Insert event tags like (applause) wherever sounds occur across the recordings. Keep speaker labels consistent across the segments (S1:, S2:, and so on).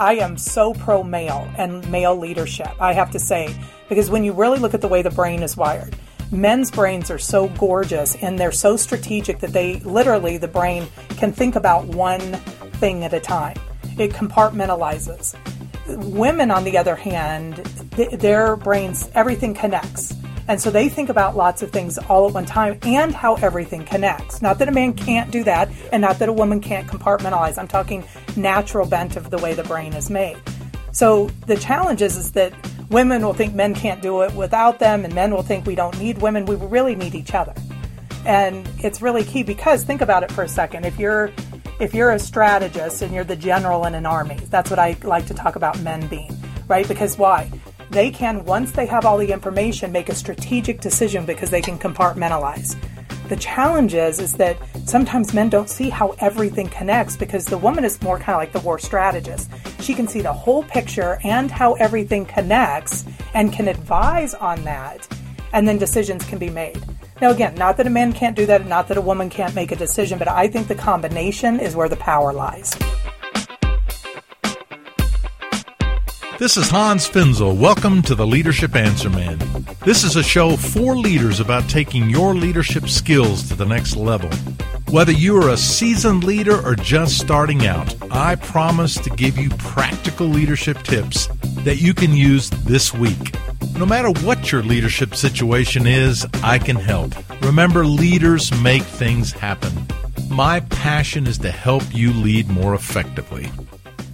S1: I am so pro male and male leadership, I have to say, because when you really look at the way the brain is wired, men's brains are so gorgeous and they're so strategic that they literally, the brain can think about one thing at a time. It compartmentalizes. Women, on the other hand, th- their brains, everything connects. And so they think about lots of things all at one time and how everything connects. Not that a man can't do that and not that a woman can't compartmentalize. I'm talking natural bent of the way the brain is made. So the challenge is, is that women will think men can't do it without them and men will think we don't need women. We really need each other. And it's really key because think about it for a second. If you're if you're a strategist and you're the general in an army, that's what I like to talk about men being, right? Because why? They can, once they have all the information, make a strategic decision because they can compartmentalize. The challenge is, is that sometimes men don't see how everything connects because the woman is more kind of like the war strategist. She can see the whole picture and how everything connects and can advise on that, and then decisions can be made. Now, again, not that a man can't do that, not that a woman can't make a decision, but I think the combination is where the power lies.
S2: This is Hans Finzel. Welcome to the Leadership Answer Man. This is a show for leaders about taking your leadership skills to the next level. Whether you are a seasoned leader or just starting out, I promise to give you practical leadership tips that you can use this week. No matter what your leadership situation is, I can help. Remember, leaders make things happen. My passion is to help you lead more effectively.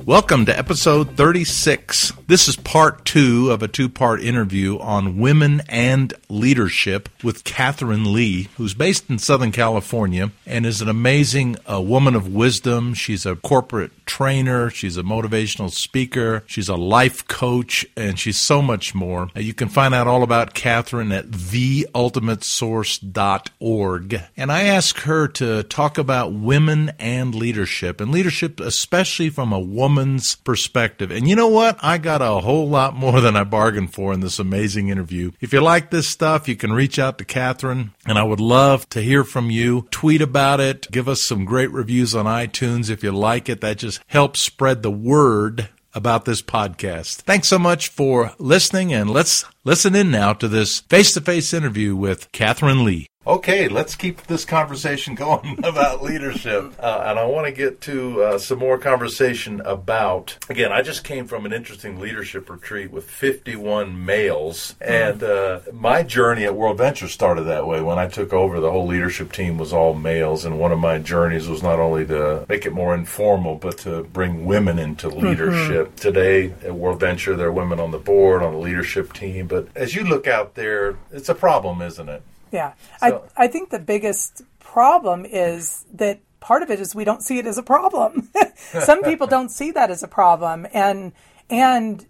S2: Welcome to episode 36. This is part two of a two part interview on women and leadership with Catherine Lee, who's based in Southern California and is an amazing uh, woman of wisdom. She's a corporate trainer, she's a motivational speaker, she's a life coach, and she's so much more. Uh, you can find out all about Catherine at theultimatesource.org. And I asked her to talk about women and leadership, and leadership especially from a woman's perspective. And you know what? I got a whole lot more than I bargained for in this amazing interview. If you like this stuff, you can reach out to Catherine, and I would love to hear from you. Tweet about it, give us some great reviews on iTunes if you like it. That just helps spread the word about this podcast. Thanks so much for listening, and let's listen in now to this face to face interview with Catherine Lee. Okay, let's keep this conversation (laughs) going about leadership. Uh, and I want to get to uh, some more conversation about, again, I just came from an interesting leadership retreat with 51 males. And uh, my journey at World Venture started that way. When I took over, the whole leadership team was all males. And one of my journeys was not only to make it more informal, but to bring women into mm-hmm. leadership. Mm-hmm. Today at World Venture, there are women on the board, on the leadership team. But as you look out there, it's a problem, isn't it?
S1: Yeah. So. I, I think the biggest problem is that part of it is we don't see it as a problem. (laughs) Some people don't see that as a problem. And, and,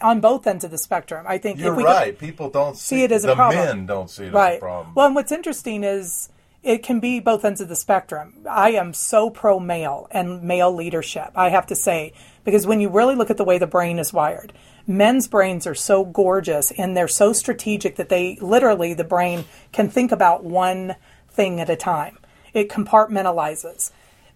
S1: on both ends of the spectrum. I think
S2: you're right. People don't see,
S1: see, it as
S2: a
S1: problem.
S2: Men don't see it
S1: right.
S2: as a problem.
S1: Well, and what's interesting is it can be both ends of the spectrum. I am so pro male and male leadership. I have to say because when you really look at the way the brain is wired, men's brains are so gorgeous and they're so strategic that they literally, the brain can think about one thing at a time. It compartmentalizes.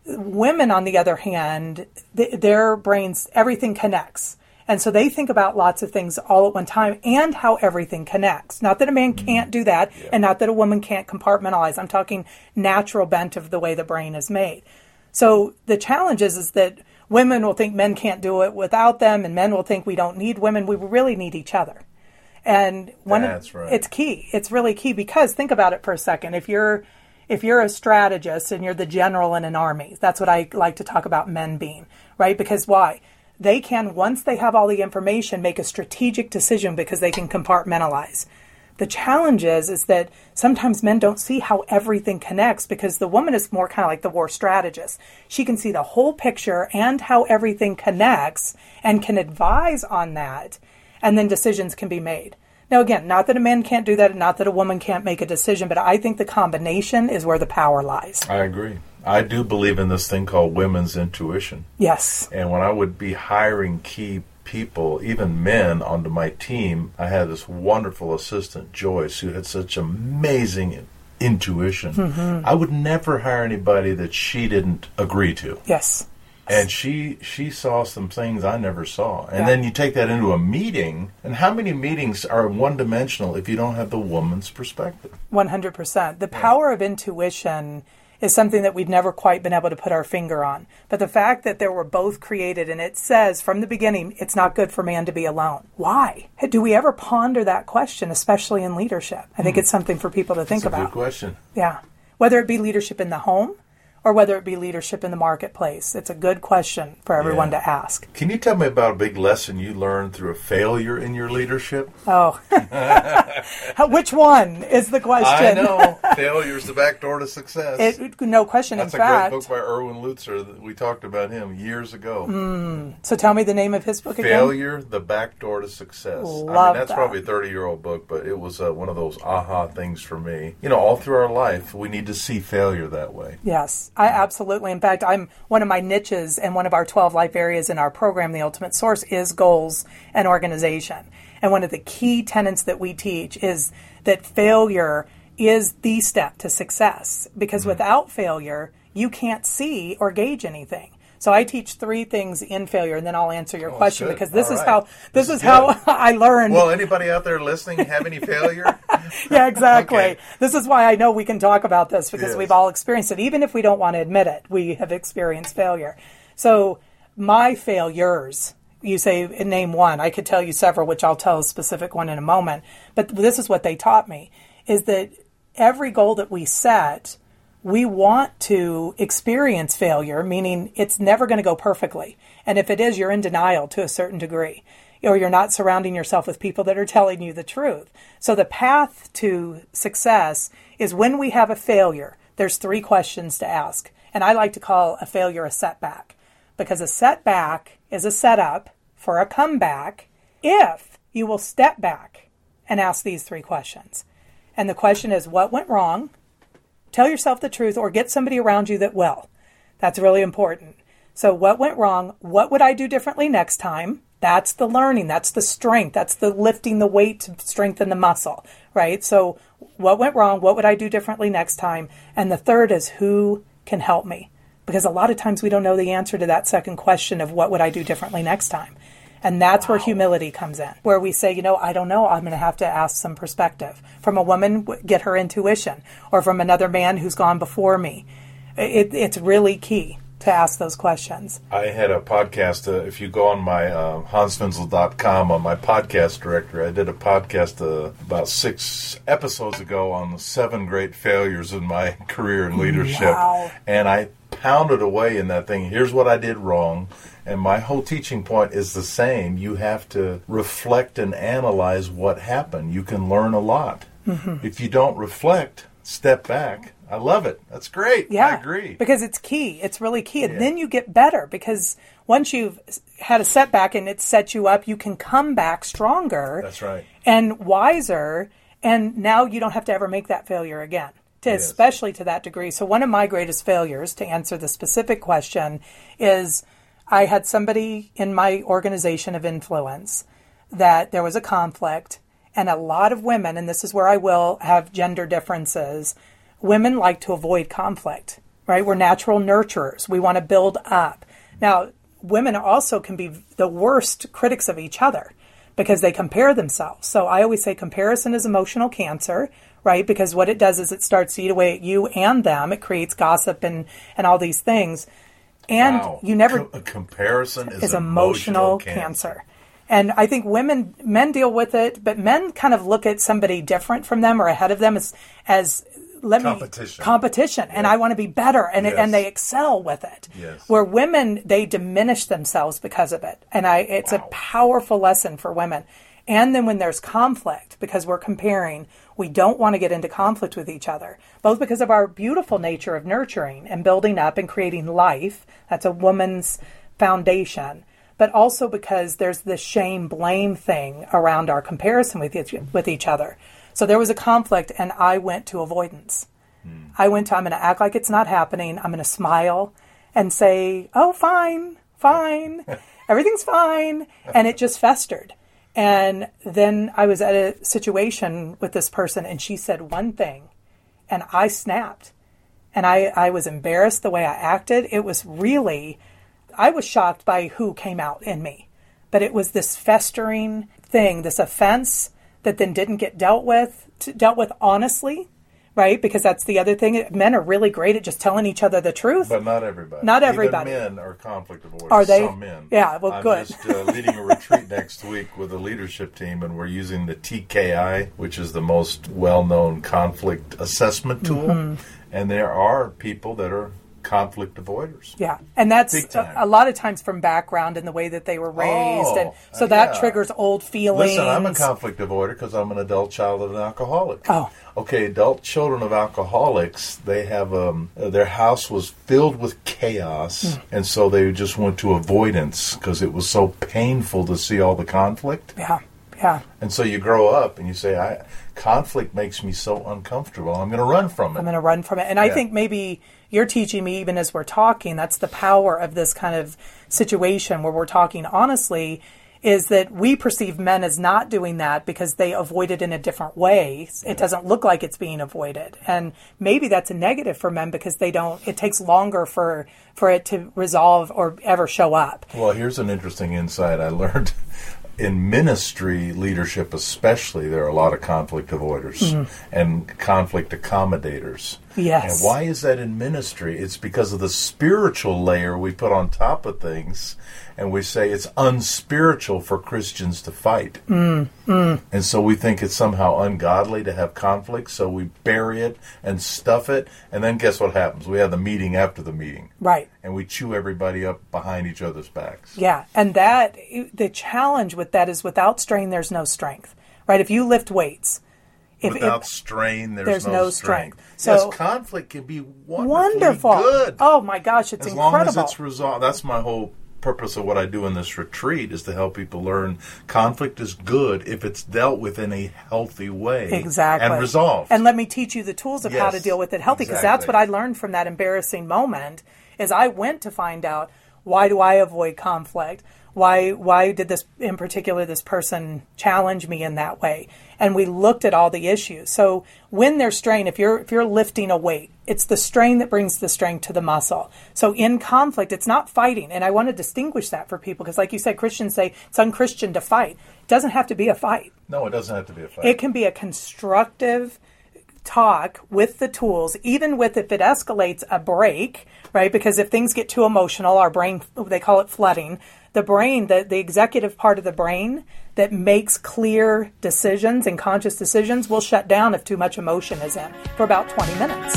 S1: Women, on the other hand, th- their brains, everything connects. And so they think about lots of things all at one time and how everything connects. Not that a man mm-hmm. can't do that yeah. and not that a woman can't compartmentalize. I'm talking natural bent of the way the brain is made. So the challenge is, is that women will think men can't do it without them, and men will think we don't need women. We really need each other. And
S2: one, That's right.
S1: it's key. It's really key because think about it for a second. If you're if you're a strategist and you're the general in an army, that's what I like to talk about men being, right? Because why? They can, once they have all the information, make a strategic decision because they can compartmentalize. The challenge is, is that sometimes men don't see how everything connects because the woman is more kind of like the war strategist. She can see the whole picture and how everything connects and can advise on that, and then decisions can be made. Now, again, not that a man can't do that, not that a woman can't make a decision, but I think the combination is where the power lies.
S2: I agree. I do believe in this thing called women's intuition.
S1: Yes.
S2: And when I would be hiring key people, even men, onto my team. I had this wonderful assistant, Joyce, who had such amazing intuition. Mm-hmm. I would never hire anybody that she didn't agree to.
S1: Yes.
S2: And she she saw some things I never saw. And
S1: Yeah.
S2: then you take that into a meeting, and how many meetings are one dimensional if you don't have the woman's perspective?
S1: 100%. The power of intuition is something that we've never quite been able to put our finger on. But the fact that they were both created and it says from the beginning, it's not good for man to be alone. Why? Do we ever ponder that question, especially in leadership? I think hmm. it's something for people to think
S2: That's
S1: about.
S2: good question.
S1: Yeah. Whether it be leadership in the home or whether it be leadership in the marketplace, it's a good question for everyone
S2: Yeah.
S1: to ask.
S2: Can you tell me about a big lesson you learned through a failure in your leadership?
S1: Oh. (laughs) Which one is the question?
S2: I know. (laughs) Failure's the back door to success.
S1: It, no question.
S2: In fact, that's
S1: in
S2: a
S1: fact,
S2: great book by Erwin Lutzer. We talked about him years ago.
S1: so tell me the name of his book again.
S2: Failure, the back door to success. I mean, that's
S1: that.
S2: probably a 30 year old book, but it was uh, one of those aha things for me. You know, all through our life, we need to see failure that way.
S1: Yes, I absolutely. In fact, I'm one of my niches and one of our 12 life areas in our program, The Ultimate Source, is goals and organization. And one of the key tenets that we teach is that failure is the step to success because mm-hmm. without failure, you can't see or gauge anything. So I teach three things in failure, and then I'll answer your oh, question
S2: good.
S1: because this
S2: All
S1: is
S2: right.
S1: how this,
S2: This
S1: is
S2: is
S1: how. (laughs) I learned.
S2: Well, anybody out there listening have any failure? (laughs)
S1: yeah, exactly.
S2: Okay.
S1: This is why I know we can talk about this because
S2: Yes.
S1: we've all experienced it. Even if we don't want to admit it, we have experienced failure. So, my failures, you say name one. I could tell you several, which I'll tell a specific one in a moment. But this is what they taught me is that every goal that we set, we want to experience failure, meaning it's never going to go perfectly. And if it is, you're in denial to a certain degree, or you're not surrounding yourself with people that are telling you the truth. So the path to success is when we have a failure, there's three questions to ask. And I like to call a failure a setback because a setback is a setup for a comeback if you will step back and ask these three questions. And the question is, what went wrong? Tell yourself the truth or get somebody around you that will. That's really important. So, what went wrong? What would I do differently next time? That's the learning. That's the strength. That's the lifting the weight to strengthen the muscle, right? So, what went wrong? What would I do differently next time? And the third is who can help me? Because a lot of times we don't know the answer to that second question of what would I do differently next time. And that's where humility comes in, where we say, you know, I don't know. I'm going to have to ask some perspective from a woman, get her intuition, or from another man who's gone before me. It, it's really key to ask those questions.
S2: I had a podcast. Uh, if you go on my uh, hansfinzel.com on my podcast directory, I did a podcast uh, about six episodes ago on the seven great failures in my (laughs) career in leadership.
S1: Wow.
S2: And I pounded away in that thing. Here's what I did wrong. And my whole teaching point is the same. You have to reflect and analyze what happened. You can learn a lot.
S1: Mm-hmm.
S2: If you don't reflect, step back. I love it. That's great.
S1: Yeah,
S2: I agree.
S1: Because it's key. It's really key. And then you get better because once you've had a setback and it set you up, you can come back stronger.
S2: That's right.
S1: And wiser. And now you don't have to ever make that failure again. To,
S2: Yes.
S1: Especially to that degree. So, one of my greatest failures, to answer the specific question, is I had somebody in my organization of influence that there was a conflict, and a lot of women, and this is where I will have gender differences, women like to avoid conflict, right? We're natural nurturers. We want to build up. Now, women also can be the worst critics of each other because they compare themselves. So I always say comparison is emotional cancer, right? Because what it does is it starts to eat away at you and them. It creates gossip and, and all these things. And
S2: Wow.
S1: you never
S2: Co- a comparison is,
S1: is emotional cancer. And I think women, men deal with it, but men kind of look at somebody different from them or ahead of them as, as let
S2: Competition.
S1: me competition, and I want to be better, and it, and they excel with it.
S2: Yes.
S1: Where women they diminish themselves because of it, and I it's a powerful lesson for women. And then when there's conflict, because we're comparing, we don't want to get into conflict with each other, both because of our beautiful nature of nurturing and building up and creating life. That's a woman's foundation. But also because there's this shame blame thing around our comparison with each, with each other. So there was a conflict, and I went to avoidance. Hmm. I went to, I'm going to act like it's not happening. I'm going to smile and say, oh, fine, fine, (laughs) everything's fine. And it just festered. And then I was at a situation with this person, and she said one thing, and I snapped. And I, I was embarrassed the way I acted. It was really, I was shocked by who came out in me. But it was this festering thing, this offense that then didn't get dealt with, dealt with honestly, right? Because that's the other thing. Men are really great at just telling each other the truth.
S2: But not everybody.
S1: Not everybody.
S2: Even men are conflict avoiders.
S1: Are they?
S2: Some men.
S1: Yeah, well,
S2: I'm
S1: good.
S2: just uh, leading a retreat (laughs) next week with a leadership team, and we're using the TKI, which is the most well-known conflict assessment tool.
S1: Mm-hmm.
S2: And there are people that are conflict avoiders.
S1: Yeah, and that's a, a lot of times from background and the way that they were raised,
S2: Oh,
S1: and so that
S2: yeah.
S1: triggers old feelings.
S2: Listen, I'm a conflict avoider because I'm an adult child of an alcoholic.
S1: Oh.
S2: Okay, adult children of alcoholics, they have um, their house was filled with chaos,
S1: Hmm.
S2: and so they just went to avoidance because it was so painful to see all the conflict.
S1: yeah, yeah.
S2: And so you grow up and you say, "I conflict makes me so uncomfortable. I'm going to run from it."
S1: I'm going to run from it. And I think maybe you're teaching me, even as we're talking, that's the power of this kind of situation where we're talking honestly, is that we perceive men as not doing that because they avoid it in a different way. It doesn't look like it's being avoided. And maybe that's a negative for men because they don't, it takes longer for, for it to resolve or ever show up.
S2: Well, here's an interesting insight I learned. (laughs) In ministry leadership, especially, there are a lot of conflict avoiders mm-hmm. and conflict accommodators.
S1: Yes.
S2: And why is that in ministry? It's because of the spiritual layer we put on top of things, and we say it's unspiritual for Christians to fight.
S1: Mm,
S2: And so we think it's somehow ungodly to have conflict, so we bury it and stuff it, and then guess what happens? We have the meeting after the meeting.
S1: Right.
S2: And we chew everybody up behind each other's backs.
S1: Yeah, and that the challenge with that is without strain, there's no strength, right? If you lift weights, if,
S2: Without
S1: if
S2: strain, there's,
S1: there's
S2: no,
S1: no
S2: strength.
S1: strength. So-
S2: yes, conflict can be
S1: wonderful,
S2: good.
S1: oh my gosh, it's
S2: as long
S1: incredible.
S2: as it's resolved. That's my whole purpose of what I do in this retreat is to help people learn conflict is good if it's dealt with in a healthy way
S1: exactly
S2: and resolved.
S1: And let me teach you the tools of how to deal with it healthy, because that's what I learned from that embarrassing moment. Is I went to find out why do I avoid conflict. Why, why did this in particular this person challenge me in that way and we looked at all the issues so when there's strain if you're if you're lifting a weight it's the strain that brings the strength to the muscle so in conflict it's not fighting and i want to distinguish that for people because like you said christians say it's unchristian to fight it doesn't have to be a fight
S2: no, it doesn't have to be a fight.
S1: it can be a constructive talk with the tools, even with if it escalates a break, right? Because if things get too emotional, our brain, they call it flooding. The brain, the, the executive part of the brain that makes clear decisions and conscious decisions will shut down if too much emotion is in for about 20 minutes.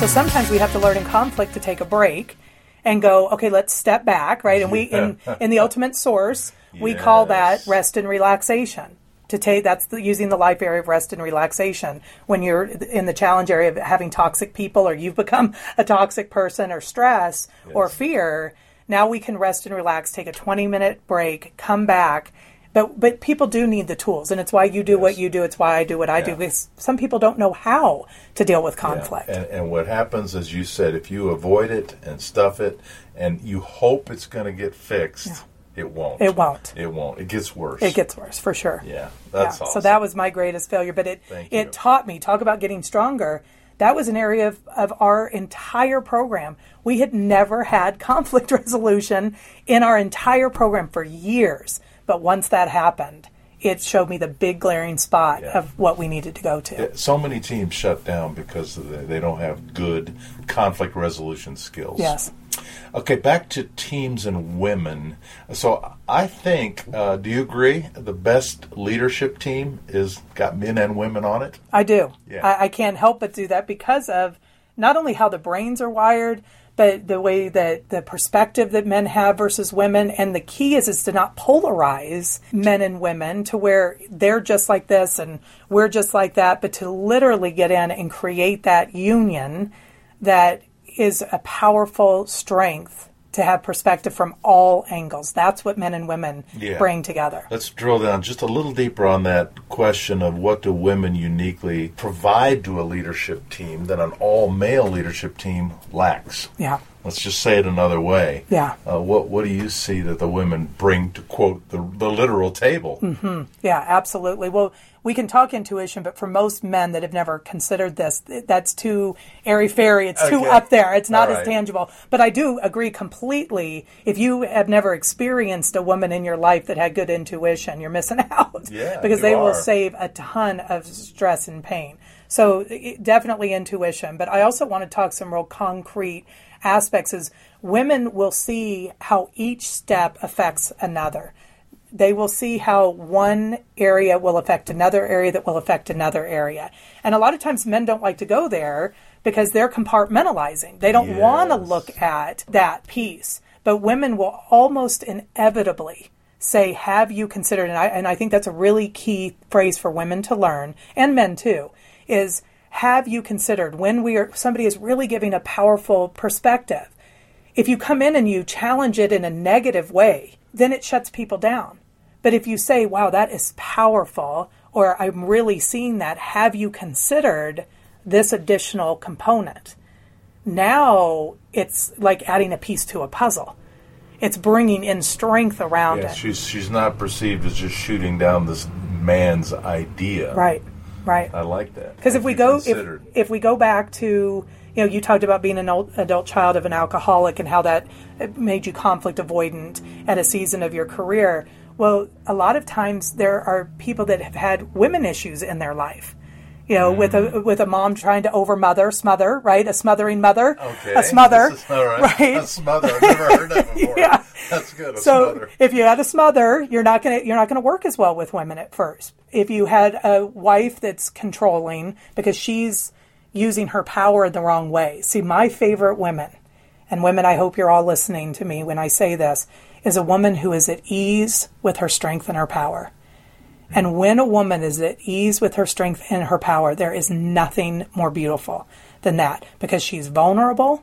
S1: So sometimes we have to learn in conflict to take a break and go, okay, let's step back, right? And we in (laughs) in the ultimate source, we call that rest and relaxation. To take that's the, using the life area of rest and relaxation when you're in the challenge area of having toxic people or you've become a toxic person or stress or fear. Now we can rest and relax, take a 20 minute break, come back. But but people do need the tools, and it's why you do what you do. It's why I do what I do.
S2: Yeah.
S1: Because some people don't know how to deal with
S2: Yeah.
S1: conflict.
S2: And, and what happens, as you said, if you avoid it and stuff it, and you hope it's going to get fixed, it won't.
S1: It won't.
S2: It won't. It gets worse.
S1: It gets worse for sure.
S2: Yeah, that's
S1: Yeah.
S2: awesome.
S1: So that was my greatest failure, but it
S2: Thank
S1: it
S2: you.
S1: taught me. Talk about getting stronger. That was an area of, of our entire program. We had never had (laughs) conflict resolution in our entire program for years. But once that happened, it showed me the big glaring spot
S2: Yeah.
S1: of what we needed to go to.
S2: So many teams shut down because of the, they don't have good conflict resolution skills.
S1: Yes.
S2: Okay, back to teams and women. So I think, uh, do you agree, the best leadership team is got men and women on it?
S1: I do.
S2: Yeah.
S1: I, I can't help but do that because of not only how the brains are wired, but the way that the perspective that men have versus women. And the key is is to not polarize men and women to where they're just like this and we're just like that, but to literally get in and create that union that is a powerful strength to have perspective from all angles. That's what men and women
S2: Yeah.
S1: bring together.
S2: Let's drill down just a little deeper on that question of what do women uniquely provide to a leadership team that an all male leadership team lacks.
S1: Yeah.
S2: Let's just say it another way.
S1: Yeah.
S2: Uh, what What do you see that the women bring to quote the the literal table?
S1: Mm-hmm. Yeah, absolutely. Well, we can talk intuition, but for most men that have never considered this, that's too airy fairy. It's too up there. It's not
S2: All
S1: as tangible. But I do agree completely. If you have never experienced a woman in your life that had good intuition, you're missing (laughs) out.
S2: Yeah,
S1: because they will save a ton of stress and pain. So definitely intuition. But I also want to talk some real concrete aspects. Is women will see how each step affects another they will see how one area will affect another area that will affect another area. And a lot of times men don't like to go there because they're compartmentalizing. They don't want to look at that piece. But women will almost inevitably say, Have you considered? And I, and I think that's a really key phrase for women to learn, and men too, is have you considered when we are somebody is really giving a powerful perspective if you come in and you challenge it in a negative way, then it shuts people down. But if you say, wow, that is powerful, or I'm really seeing that, have you considered this additional component? Now it's like adding a piece to a puzzle. It's bringing in strength around
S2: Yeah,
S1: it.
S2: she's she's not perceived as just shooting down this man's idea.
S1: Right, right.
S2: I like that.
S1: Because if we go if, if we go back to you know you talked about being an old, adult child of an alcoholic and how that made you conflict avoidant at a season of your career. Well, a lot of times there are people that have had women issues in their life. You know, with a mm. with a mom trying to overmother, smother, right? A smothering mother,
S2: okay,
S1: a smother,
S2: This (laughs) is- all right.
S1: right?
S2: A smother. I've never heard that (laughs) before.
S1: Yeah.
S2: That's good. A
S1: So
S2: smother.
S1: if you had a smother, you're not gonna you're not gonna work as well with women at first. If you had a wife that's controlling because she's using her power in the wrong way. See, my favorite women, and women, I hope you're all listening to me when I say this, is a woman who is at ease with her strength and her power. And when a woman is at ease with her strength and her power, there is nothing more beautiful than that because she's vulnerable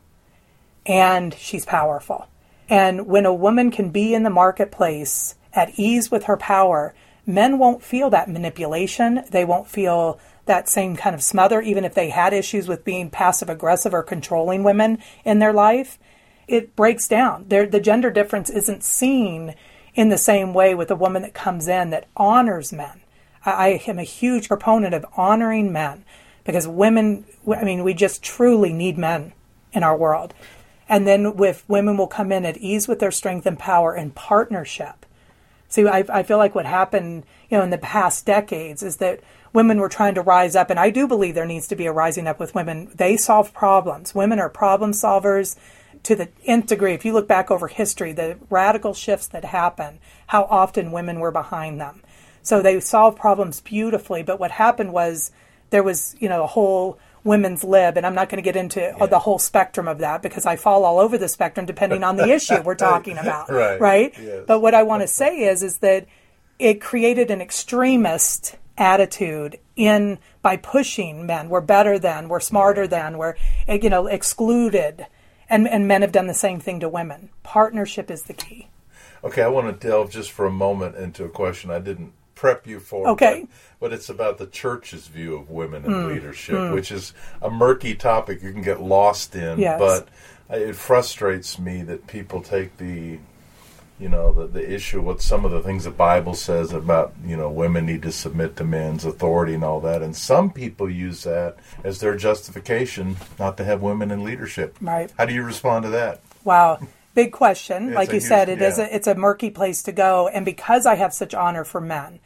S1: and she's powerful. And when a woman can be in the marketplace at ease with her power, men won't feel that manipulation. They won't feel that same kind of smother, even if they had issues with being passive aggressive or controlling women in their life. It breaks down. There, the gender difference isn't seen in the same way with a woman that comes in that honors men. I, I am a huge proponent of honoring men because women, I mean, we just truly need men in our world. And then with women will come in at ease with their strength and power in partnership. See, I, I feel like what happened, you know, in the past decades is that women were trying to rise up, and I do believe there needs to be a rising up with women. They solve problems. Women are problem solvers to the nth degree. If you look back over history, the radical shifts that happen, how often women were behind them. So they solve problems beautifully. But what happened was there was, you know, a whole women's lib, and I'm not going to get into the whole spectrum of that because I fall all over the spectrum depending on the issue we're (laughs) talking about.
S2: Right.
S1: Right.
S2: Yes.
S1: But what I want to say is, is that it created an extremist attitude in by pushing men. We're better than, we're smarter than, we're you know excluded, and and men have done the same thing to women. Partnership is the key.
S2: Okay, I want to delve just for a moment into a question I didn't prep you for.
S1: Okay.
S2: But, but it's about the church's view of women in hmm. leadership, hmm. which is a murky topic you can get lost in.
S1: Yes.
S2: But it frustrates me that people take the, you know, the, the issue, what some of the things the Bible says about, you know, women need to submit to men's authority and all that. And some people use that as their justification not to have women in leadership.
S1: Right.
S2: How do you respond to that?
S1: Wow. Big question. (laughs) Like you
S2: huge-
S1: said, it is
S2: yeah.
S1: a, it's a murky place to go. And because I have such honor for men,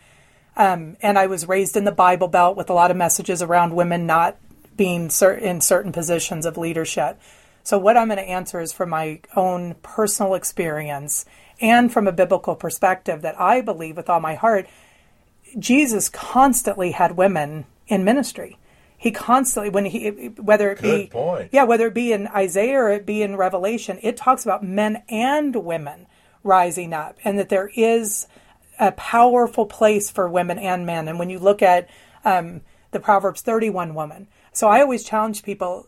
S1: um, and I was raised in the Bible Belt with a lot of messages around women not being cer- in certain positions of leadership. So what I'm going to answer is from my own personal experience and from a biblical perspective that I believe with all my heart, Jesus constantly had women in ministry. He constantly, when he, whether it be,
S2: point.
S1: yeah, whether it be in Isaiah or it be in Revelation, it talks about men and women rising up, and that there is a powerful place for women and men. And when you look at um, the Proverbs 31 woman, so I always challenge people: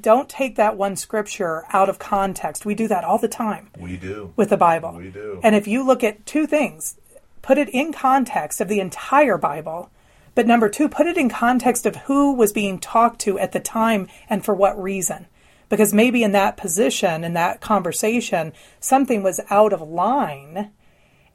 S1: don't take that one scripture out of context. We do that all the time
S2: We do.
S1: with the Bible.
S2: We do.
S1: And if you look at two things, put it in context of the entire Bible, but number two, put it in context of who was being talked to at the time and for what reason. because maybe in that position, in that conversation, something was out of line.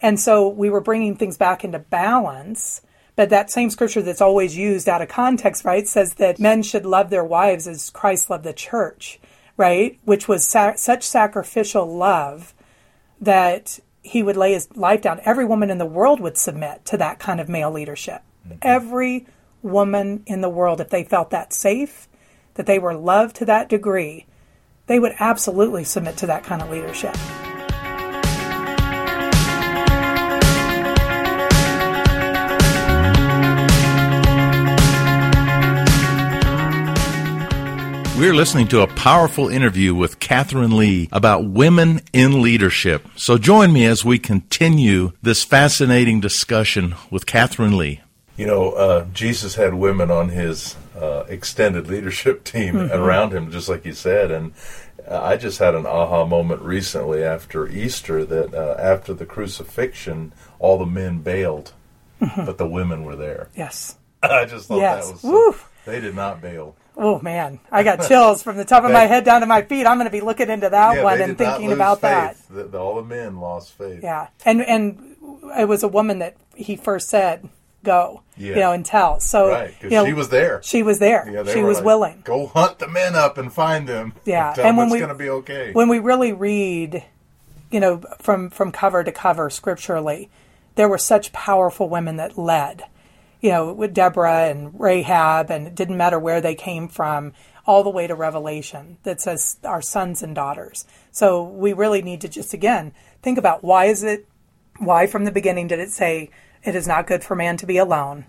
S1: And so we were bringing things back into balance. But that same scripture that's always used out of context, right, says that men should love their wives as Christ loved the church, right? Which was sa- such sacrificial love that he would lay his life down. Every woman in the world would submit to that kind of male leadership. Mm-hmm. Every woman in the world, if they felt that safe, that they were loved to that degree, they would absolutely submit to that kind of leadership.
S3: We're listening to a powerful interview with Catherine Lee about women in leadership. So join me as we continue this fascinating discussion with Catherine Lee.
S2: You know, uh, Jesus had women on his uh, extended leadership (laughs) team mm-hmm. around him, just like you said. And uh, I just had an aha moment recently after Easter that uh, after the crucifixion, all the men bailed, mm-hmm. but the women were there.
S1: Yes. (laughs)
S2: I just thought yes. that was. So, they did not bail.
S1: Oh man, I got chills from the top of my head down to my feet. I'm going to be looking into that yeah, one and thinking about
S2: faith. that. The, the, all the men lost faith.
S1: Yeah, and and it was a woman that he first said go, yeah. you know, and tell. So
S2: right, you know, she was there.
S1: She was there. Yeah, she was like, willing.
S2: Go hunt the men up and find them.
S1: Yeah,
S2: and, and when we going to be okay.
S1: When we really read, you know, from from cover to cover scripturally, there were such powerful women that led you know, with Deborah and Rahab, and it didn't matter where they came from, all the way to Revelation that says our sons and daughters. So we really need to just, again, think about why is it, why from the beginning did it say it is not good for man to be alone?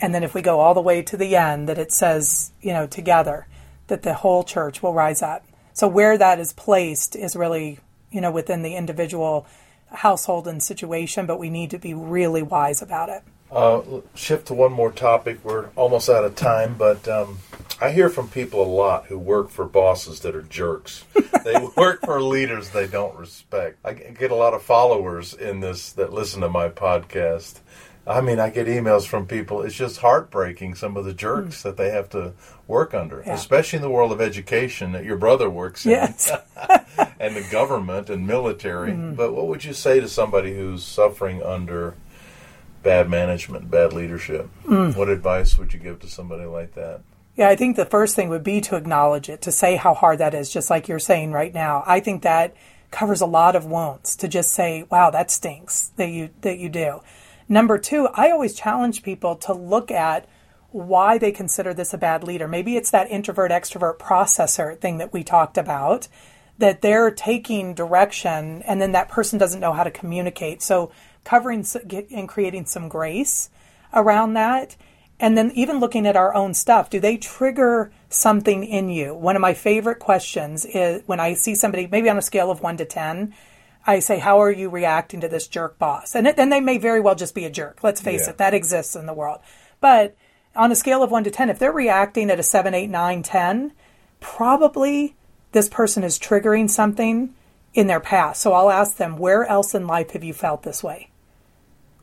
S1: And then if we go all the way to the end, that it says, you know, together, that the whole church will rise up. So where that is placed is really, you know, within the individual household and situation, but we need to be really wise about it.
S2: Uh, shift to one more topic. We're almost out of time, but um, I hear from people a lot who work for bosses that are jerks. (laughs) they work for leaders they don't respect. I get a lot of followers in this that listen to my podcast. I mean, I get emails from people. It's just heartbreaking some of the jerks mm. that they have to work under, yeah. especially in the world of education that your brother works in,
S1: yes. (laughs)
S2: and the government and military. Mm. But what would you say to somebody who's suffering under bad management, bad leadership. Mm. What advice would you give to somebody like that?
S1: Yeah, I think the first thing would be to acknowledge it, to say how hard that is, just like you're saying right now. I think that covers a lot of wounds to just say, "Wow, that stinks that you that you do." Number 2, I always challenge people to look at why they consider this a bad leader. Maybe it's that introvert extrovert processor thing that we talked about that they're taking direction and then that person doesn't know how to communicate. So covering and creating some grace around that. And then even looking at our own stuff, do they trigger something in you? One of my favorite questions is when I see somebody, maybe on a scale of one to 10, I say, How are you reacting to this jerk boss? And then they may very well just be a jerk. Let's face yeah. it, that exists in the world. But on a scale of one to 10, if they're reacting at a 7, 8, 9, 10, probably this person is triggering something in their past. So I'll ask them, Where else in life have you felt this way?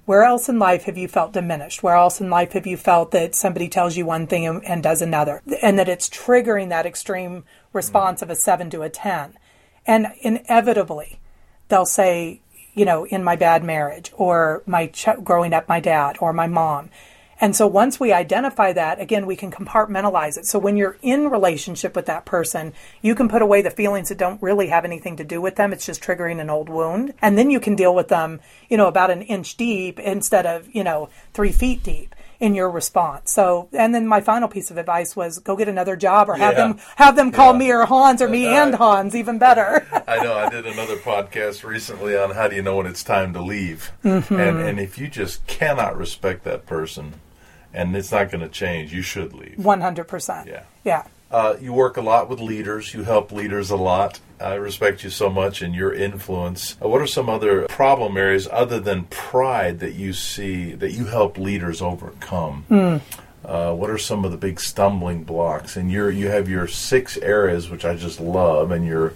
S1: Where else in life have you felt diminished? Where else in life have you felt that somebody tells you one thing and, and does another? And that it's triggering that extreme response of a seven to a 10. And inevitably, they'll say, you know, in my bad marriage, or my ch- growing up, my dad, or my mom. And so once we identify that, again, we can compartmentalize it. So when you're in relationship with that person, you can put away the feelings that don't really have anything to do with them. It's just triggering an old wound. And then you can deal with them, you know, about an inch deep instead of, you know, three feet deep in your response. So, and then my final piece of advice was go get another job or have yeah. them have them call yeah. me or Hans or me and Hans, even better. (laughs)
S2: I know. I did another podcast recently on how do you know when it's time to leave, mm-hmm. and and if you just cannot respect that person, and it's not going to change. You should leave.
S1: One hundred percent.
S2: Yeah.
S1: Yeah.
S2: Uh, you work a lot with leaders. You help leaders a lot. I respect you so much and your influence. Uh, what are some other problem areas other than pride that you see that you help leaders overcome? Mm. Uh, what are some of the big stumbling blocks? And you you have your six areas, which I just love, and your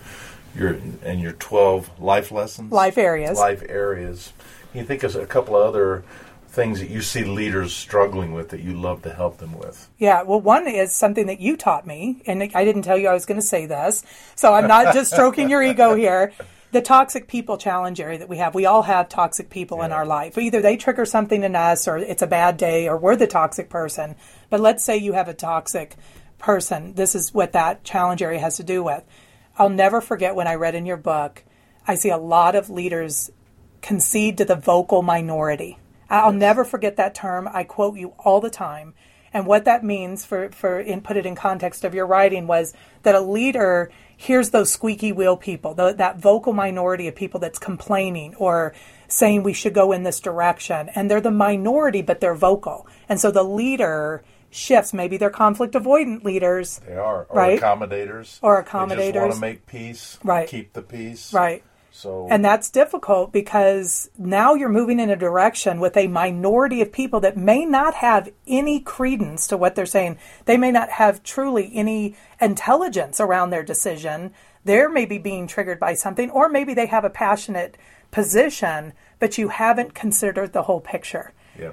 S2: your and your twelve life lessons,
S1: life areas,
S2: life areas. Can you think of a couple of other things that you see leaders struggling with that you love to help them with?
S1: Yeah, well, one is something that you taught me, and I didn't tell you I was going to say this, so I'm not just stroking your ego here. The toxic people challenge area that we have, we all have toxic people in our life. Either they trigger something in us, or it's a bad day, or we're the toxic person. But let's say you have a toxic person. This is what that challenge area has to do with. I'll never forget when I read in your book, I see a lot of leaders concede to the vocal minority. I'll never forget that term. I quote you all the time. And what that means for, for in, put it in context of your writing was that a leader hears those squeaky wheel people, the, that vocal minority of people that's complaining or saying we should go in this direction. And they're the minority, but they're vocal. And so the leader shifts. Maybe they're conflict avoidant leaders.
S2: They are, or
S1: Right.
S2: accommodators,
S1: Or accommodators.
S2: They just want to make peace,
S1: Right.
S2: Keep the peace,
S1: Right.
S2: So,
S1: And that's difficult because now you're moving in a direction with a minority of people that may not have any credence to what they're saying. They may not have truly any intelligence around their decision. They're maybe being triggered by something, or maybe they have a passionate position, but you haven't considered the whole picture.
S2: yeah.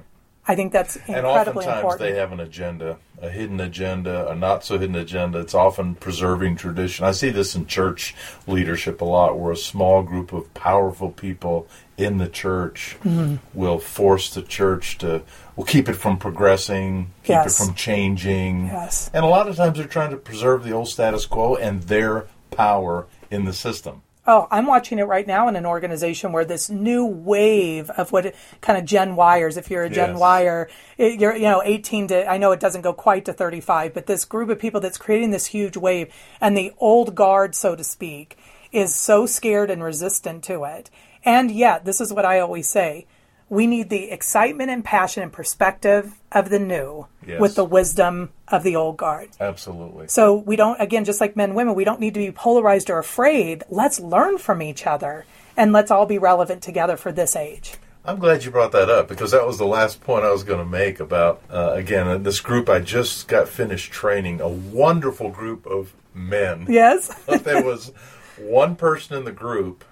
S1: I think that's
S2: And oftentimes
S1: important.
S2: they have an agenda, a hidden agenda, a not so hidden agenda. It's often preserving tradition. I see this in church leadership a lot, where a small group of powerful people in the church
S1: Mm-hmm.
S2: will force the church to, will keep it from progressing, keep
S1: Yes.
S2: it from changing.
S1: Yes.
S2: And a lot of times they're trying to preserve the old status quo and their power in the system.
S1: Oh, I'm watching it right now in an organization where this new wave of what it, kind of Gen Yers, if you're a Gen
S2: Yes.
S1: Yer, it, you're you know 18 to I know it doesn't go quite to 35, but this group of people that's creating this huge wave, and the old guard, so to speak, is so scared and resistant to it. And yet, this is what I always say: we need the excitement and passion and perspective of the new
S2: Yes.
S1: with the wisdom of the old guard.
S2: Absolutely.
S1: So we don't, again, just like men and women, we don't need to be polarized or afraid. Let's learn from each other and let's all be relevant together for this age.
S2: I'm glad you brought that up because that was the last point I was going to make about, uh, again, uh, this group I just got finished training, a wonderful group of men.
S1: Yes?
S2: There was (laughs) one person in the group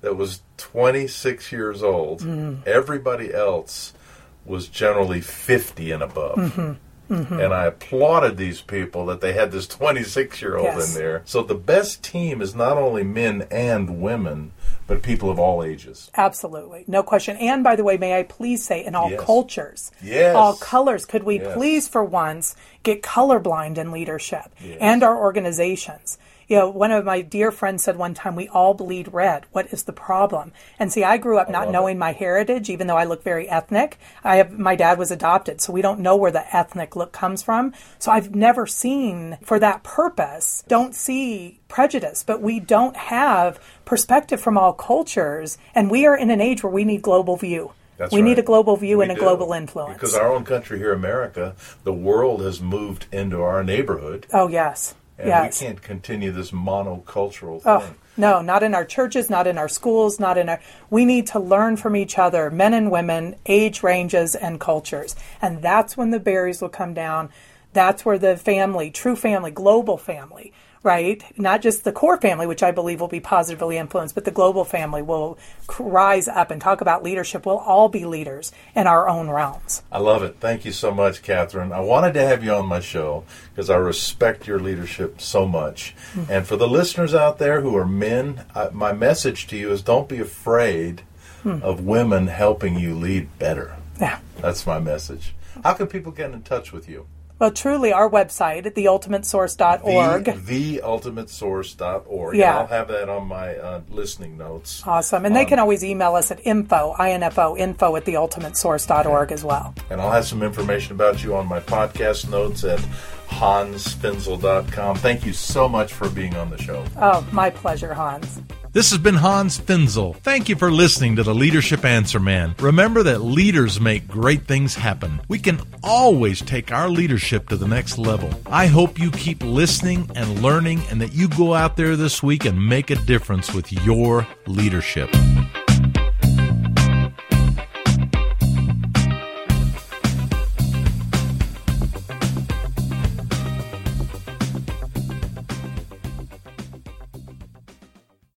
S2: that was 26 years old. Mm-hmm. Everybody else was generally 50 and above. Mm-hmm. Mm-hmm. And I applauded these people that they had this 26 year old
S1: Yes.
S2: in there. So the best team is not only men and women, but people of all ages.
S1: Absolutely. No question. And by the way, may I please say in all
S2: Yes.
S1: cultures,
S2: Yes.
S1: all colors, could we
S2: Yes.
S1: please for once get colorblind in leadership and our organizations? You know, one of my dear friends said one time, we all bleed red. What is the problem? And see, I grew up not
S2: love
S1: knowing my heritage, even though I look very ethnic. I have, my dad was adopted, so we don't know where the ethnic look comes from. So I've never seen for that purpose, don't see prejudice, but we don't have perspective from all cultures. And we are in an age where we need global view.
S2: That's
S1: we
S2: right.
S1: need a global view
S2: We
S1: and a
S2: do.
S1: global influence.
S2: Because our own country here, America, the world has moved into our neighborhood.
S1: oh, yes.
S2: And
S1: yes.
S2: we can't continue this monocultural
S1: Oh,
S2: thing.
S1: no, not in our churches, not in our schools, not in our. We need to learn from each other, men and women, age ranges, and cultures. And that's when the barriers will come down. That's where the family, true family, global family, right? Not just the core family, which I believe will be positively influenced, but the global family will rise up and talk about leadership. We'll all be leaders in our own realms.
S2: I love it. Thank you so much, Catherine. I wanted to have you on my show because I respect your leadership so much.
S1: Mm-hmm.
S2: And for the listeners out there who are men, I, my message to you is don't be afraid
S1: Hmm.
S2: of women helping you lead better.
S1: Yeah.
S2: That's my message. How can people get in touch with you?
S1: Well, truly, our website at theultimatesource.org.
S2: The, theultimatesource.org.
S1: Yeah.
S2: And I'll have that on my uh, listening notes.
S1: Awesome. And they can always email us at info, info, info at theultimatesource.org as well.
S2: And I'll have some information about you on my podcast notes at hansfinzel.com. Thank you so much for being on the show.
S1: Oh, my pleasure, Hans.
S4: This has been Hans Finzel. Thank you for listening to the Leadership Answer Man. Remember that leaders make great things happen. We can always take our leadership to the next level. I hope you keep listening and learning and that you go out there this week and make a difference with your leadership.